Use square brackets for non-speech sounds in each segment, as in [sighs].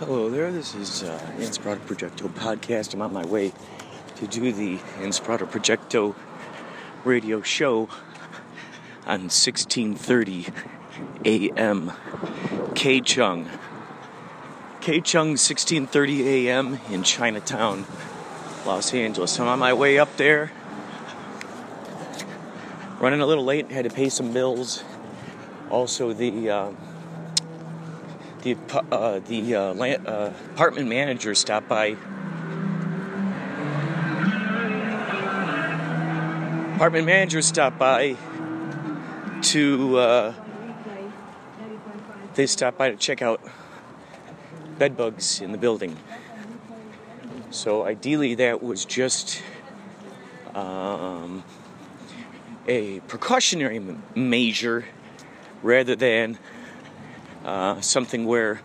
Hello there, this is uh, Projecto podcast. I'm on my way to do the Inspirado Projecto radio show on 1630 a.m. K Chung. K Chung 1630 a.m. in Chinatown, Los Angeles. I'm on my way up there. Running a little late, had to pay some bills. Also, the uh, the uh, the uh, land, uh, apartment manager stopped by. Apartment manager stopped by to. Uh, they stopped by to check out bed bugs in the building. So ideally, that was just um, a precautionary measure rather than uh, something where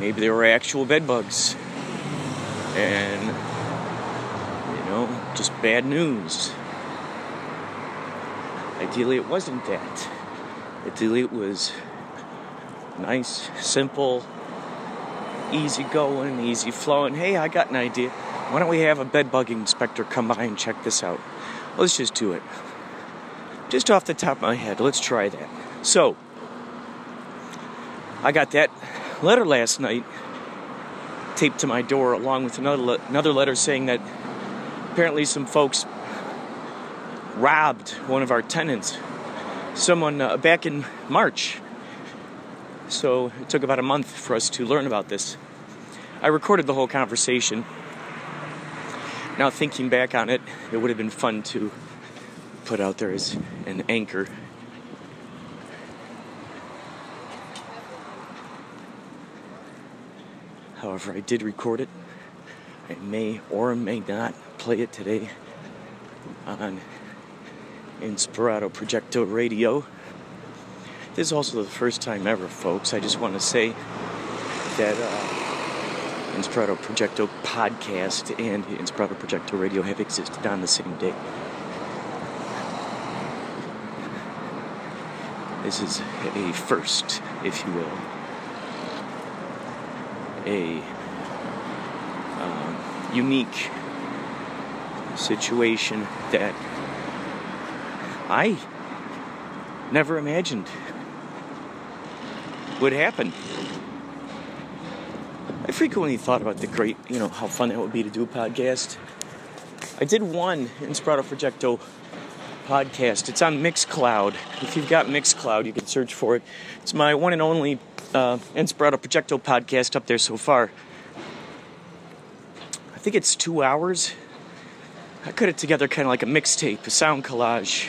maybe there were actual bed bugs. And you know just bad news. Ideally it wasn't that. Ideally it was nice simple easy going easy flowing. Hey i got an idea. Why don't we have a bed bug inspector come by and check this out? Let's just do it. Just off the top of my head let's try that. So I got that letter last night taped to my door along with another le- another letter saying that apparently some folks robbed one of our tenants. Someone uh, back in March. So it took about a month for us to learn about this. I recorded the whole conversation. Now thinking back on it it would have been fun to put out there as an anchor However, I did record it. I may or may not play it today on Inspirado Projecto Radio. This is also the first time ever, folks. I just want to say that uh, Inspirado Projecto podcast and Inspirado Projecto Radio have existed on the same day. This is a first, if you will a um, unique situation that I never imagined would happen. I frequently thought about the great, you know, how fun it would be to do a podcast. I did one in Inspirado Projecto podcast. It's on Mixcloud. If you've got Mixcloud, you can search for it. It's my one and only uh, Inspirado Projecto podcast up there so far. I think it's two hours. I cut it together kind of like a mixtape, a sound collage.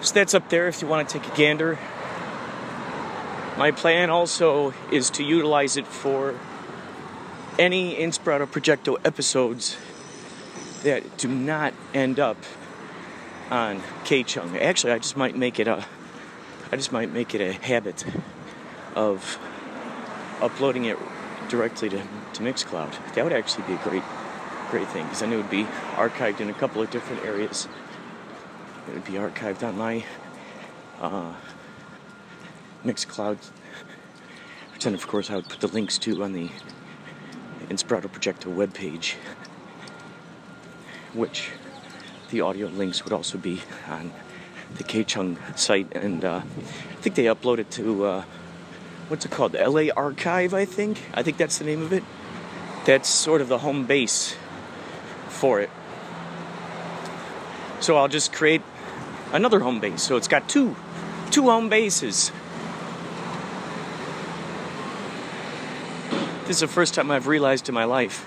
So that's up there if you want to take a gander. My plan also is to utilize it for any Inspirado Projecto episodes that do not end up on K Chung. Actually, I just might make it a I just might make it a habit of uploading it directly to, to Mixcloud. That would actually be a great, great thing because then it would be archived in a couple of different areas. It would be archived on my uh, Mixcloud, which then, of course, I would put the links to on the Inspirado Projecto webpage, which the audio links would also be on the K Chung site, and uh, I think they upload it to uh, what's it called? The LA Archive, I think. I think that's the name of it. That's sort of the home base for it. So I'll just create another home base. So it's got two two home bases. This is the first time I've realized in my life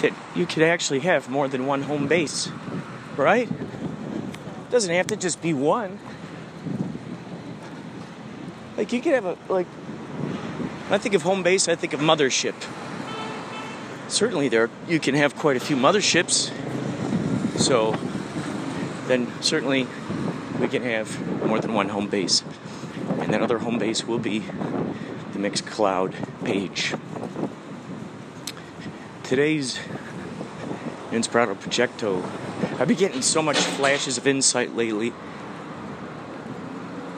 that you could actually have more than one home base, right? Doesn't have to just be one. Like you could have a like when I think of home base, I think of mothership. Certainly there you can have quite a few motherships. So then certainly we can have more than one home base. And that other home base will be the Mixcloud page. Today's Inspirado Projecto. I've been getting so much flashes of insight lately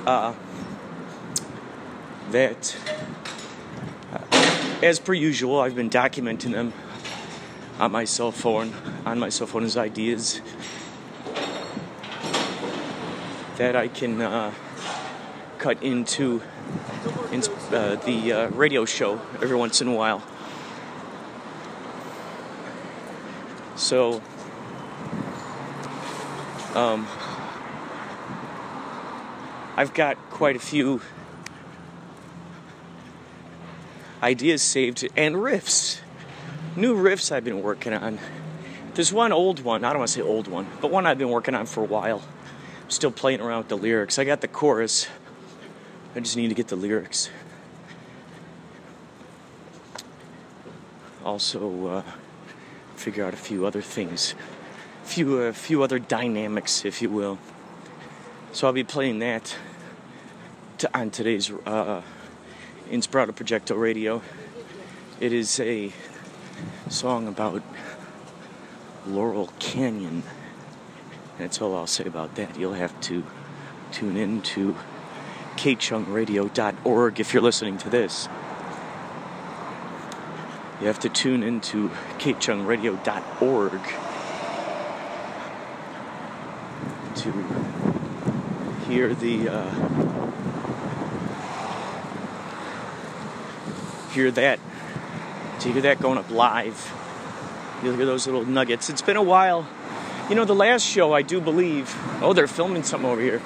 uh, that, uh, as per usual, I've been documenting them on my cell phone, on my cell phone as ideas that I can uh, cut into in, uh, the uh, radio show every once in a while. So, um, I've got quite a few ideas saved and riffs. New riffs I've been working on. There's one old one, I don't want to say old one, but one I've been working on for a while. I'm still playing around with the lyrics. I got the chorus, I just need to get the lyrics. Also, uh, figure out a few other things, a few a uh, few other dynamics, if you will. So I'll be playing that to, on today's uh, Inspirado Projecto Radio. It is a song about Laurel Canyon. That's all I'll say about that. You'll have to tune in to kchungradio.org if you're listening to this. You have to tune into kchungradio.org to hear the uh, hear that to hear that going up live. You'll hear those little nuggets. It's been a while. You know, the last show, I do believe. Oh, they're filming something over here.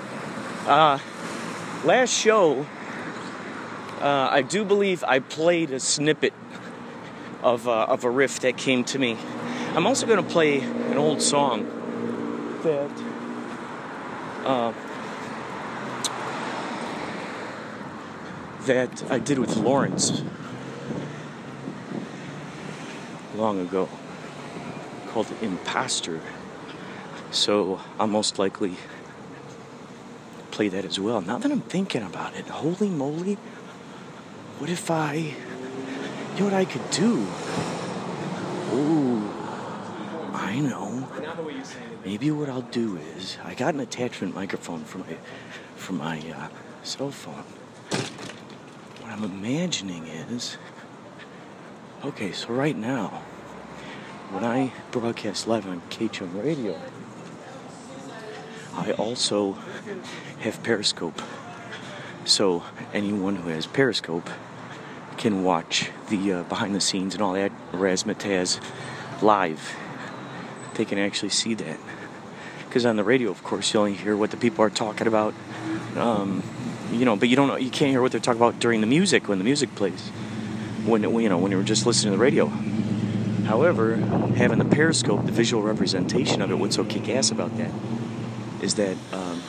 Uh, last show, uh, I do believe I played a snippet of, uh, of a riff that came to me. I'm also going to play an old song that uh, that I did with Lawrence long ago called Imposter. So I'll most likely play that as well. Now that I'm thinking about it, holy moly, what if I you know what I could do? Ooh, I know. Maybe what I'll do is I got an attachment microphone for my for my uh, cell phone. What I'm imagining is okay. So right now, when I broadcast live on KCHUNG Radio, I also have Periscope. So anyone who has Periscope can watch the uh, behind the scenes and all that razzmatazz live. They can actually see that. Because on the radio, of course, you only hear what the people are talking about. Um, you know, but you don't know, you can't hear what they're talking about during the music when the music plays. When you know when you're just listening to the radio. However, having the periscope, the visual representation of it, what's so kick-ass about that is that um,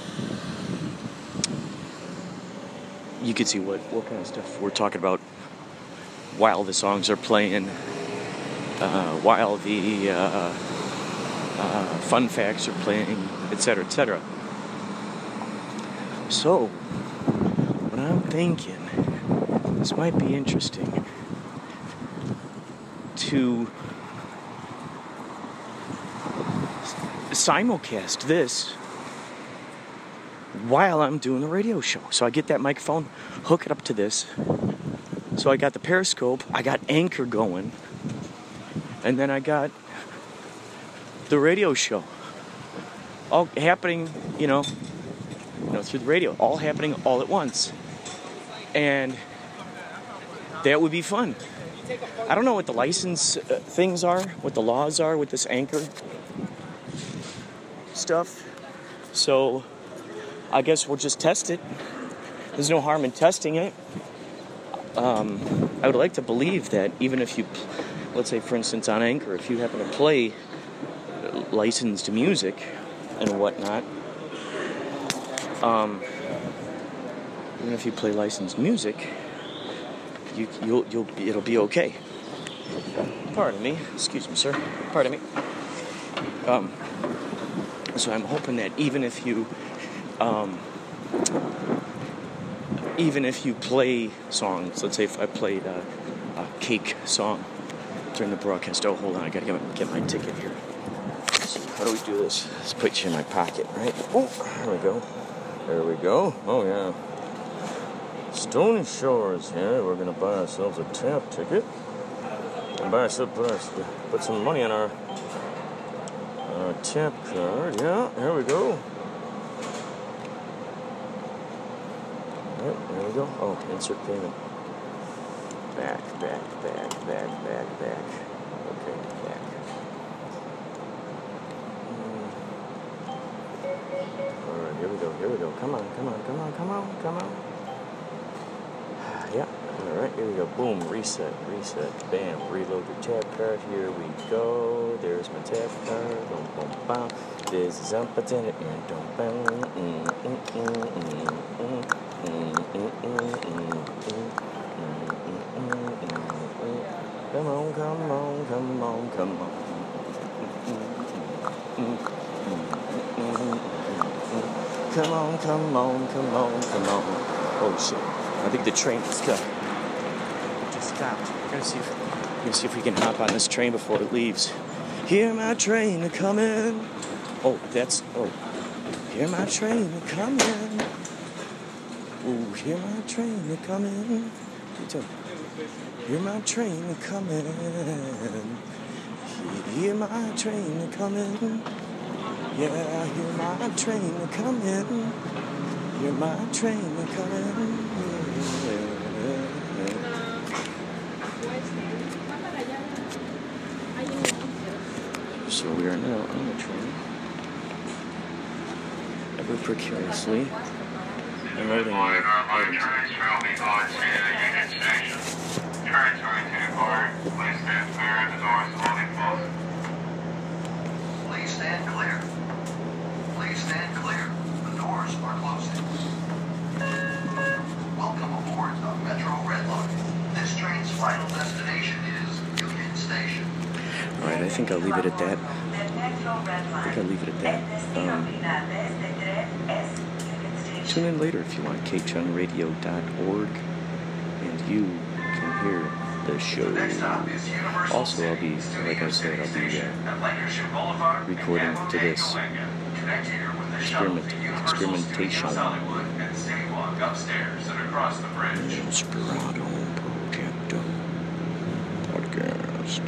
you can see what what kind of stuff we're talking about while the songs are playing, uh, while the uh, uh, fun facts are playing, etc., etc. So, what I'm thinking, this might be interesting to simulcast this while I'm doing the radio show. So I get that microphone, hook it up to this, so I got the periscope, I got anchor going, and then I got the radio show. All happening, you know, you know, through the radio, all happening all at once. and that would be fun. I don't know what the license uh, things are, what the laws are with this anchor stuff. So I guess we'll just test it. There's no harm in testing it. Um, I would like to believe that even if you, let's say, for instance, on Anchor, if you happen to play licensed music and whatnot, um, even if you play licensed music, you, you'll, you'll, it'll be okay. Pardon me, excuse me, sir. Pardon me. Um, so I'm hoping that even if you, um, even if you play songs, let's say if I played a, a cake song during the broadcast. Oh, hold on, I gotta get my, get my ticket here. So how do we do this? Let's put you in my pocket, right? Oh, there we go. There we go. Oh yeah. Stony Shores. Yeah, we're gonna buy ourselves a tap ticket. And buy ourselves put, our, put some money on our our tap card. Yeah, here we go. Yep, there we go. Oh, insert payment. Back, back, back, back, back, back. Okay, back. Hmm. All right, here we go, here we go. Come on, come on, come on, come on, come on. [sighs] Yeah, all right, here we go. Boom, reset, reset. Bam, reload your tap card. Here we go. There's my tap card. Boom, boom, bam. This is up at it. Boom, bam. Mm, mm, mm, mm, mm. Come on, come on, come on, come on. Come on, come on, come on, come on. Oh shit. I think the train cut. It just stopped. We're gonna see if we're gonna see if we can hop on this train before it leaves. Hear my train coming. Oh, that's oh. Hear my train coming. Ooh, hear my train coming. Hear my train coming. Hear my train coming. Yeah, hear my train coming. Hear my train coming. So we are now on the train. Ever precariously unloading our items. will be to Union Station. Transferring to the car. Please stand clear. The doors will be closed. Please stand clear. Please stand clear. The doors are closing. Welcome aboard the Metro Red Line. This train's final destination is Union Station. All right, I think I'll leave it at that. I think I'll leave it at that. Um, tune in later if you want, kchungradio.org, and you can hear the show. Also, I'll be, like I said, I'll be uh, recording to this experiment- experimentation. Across the podcast.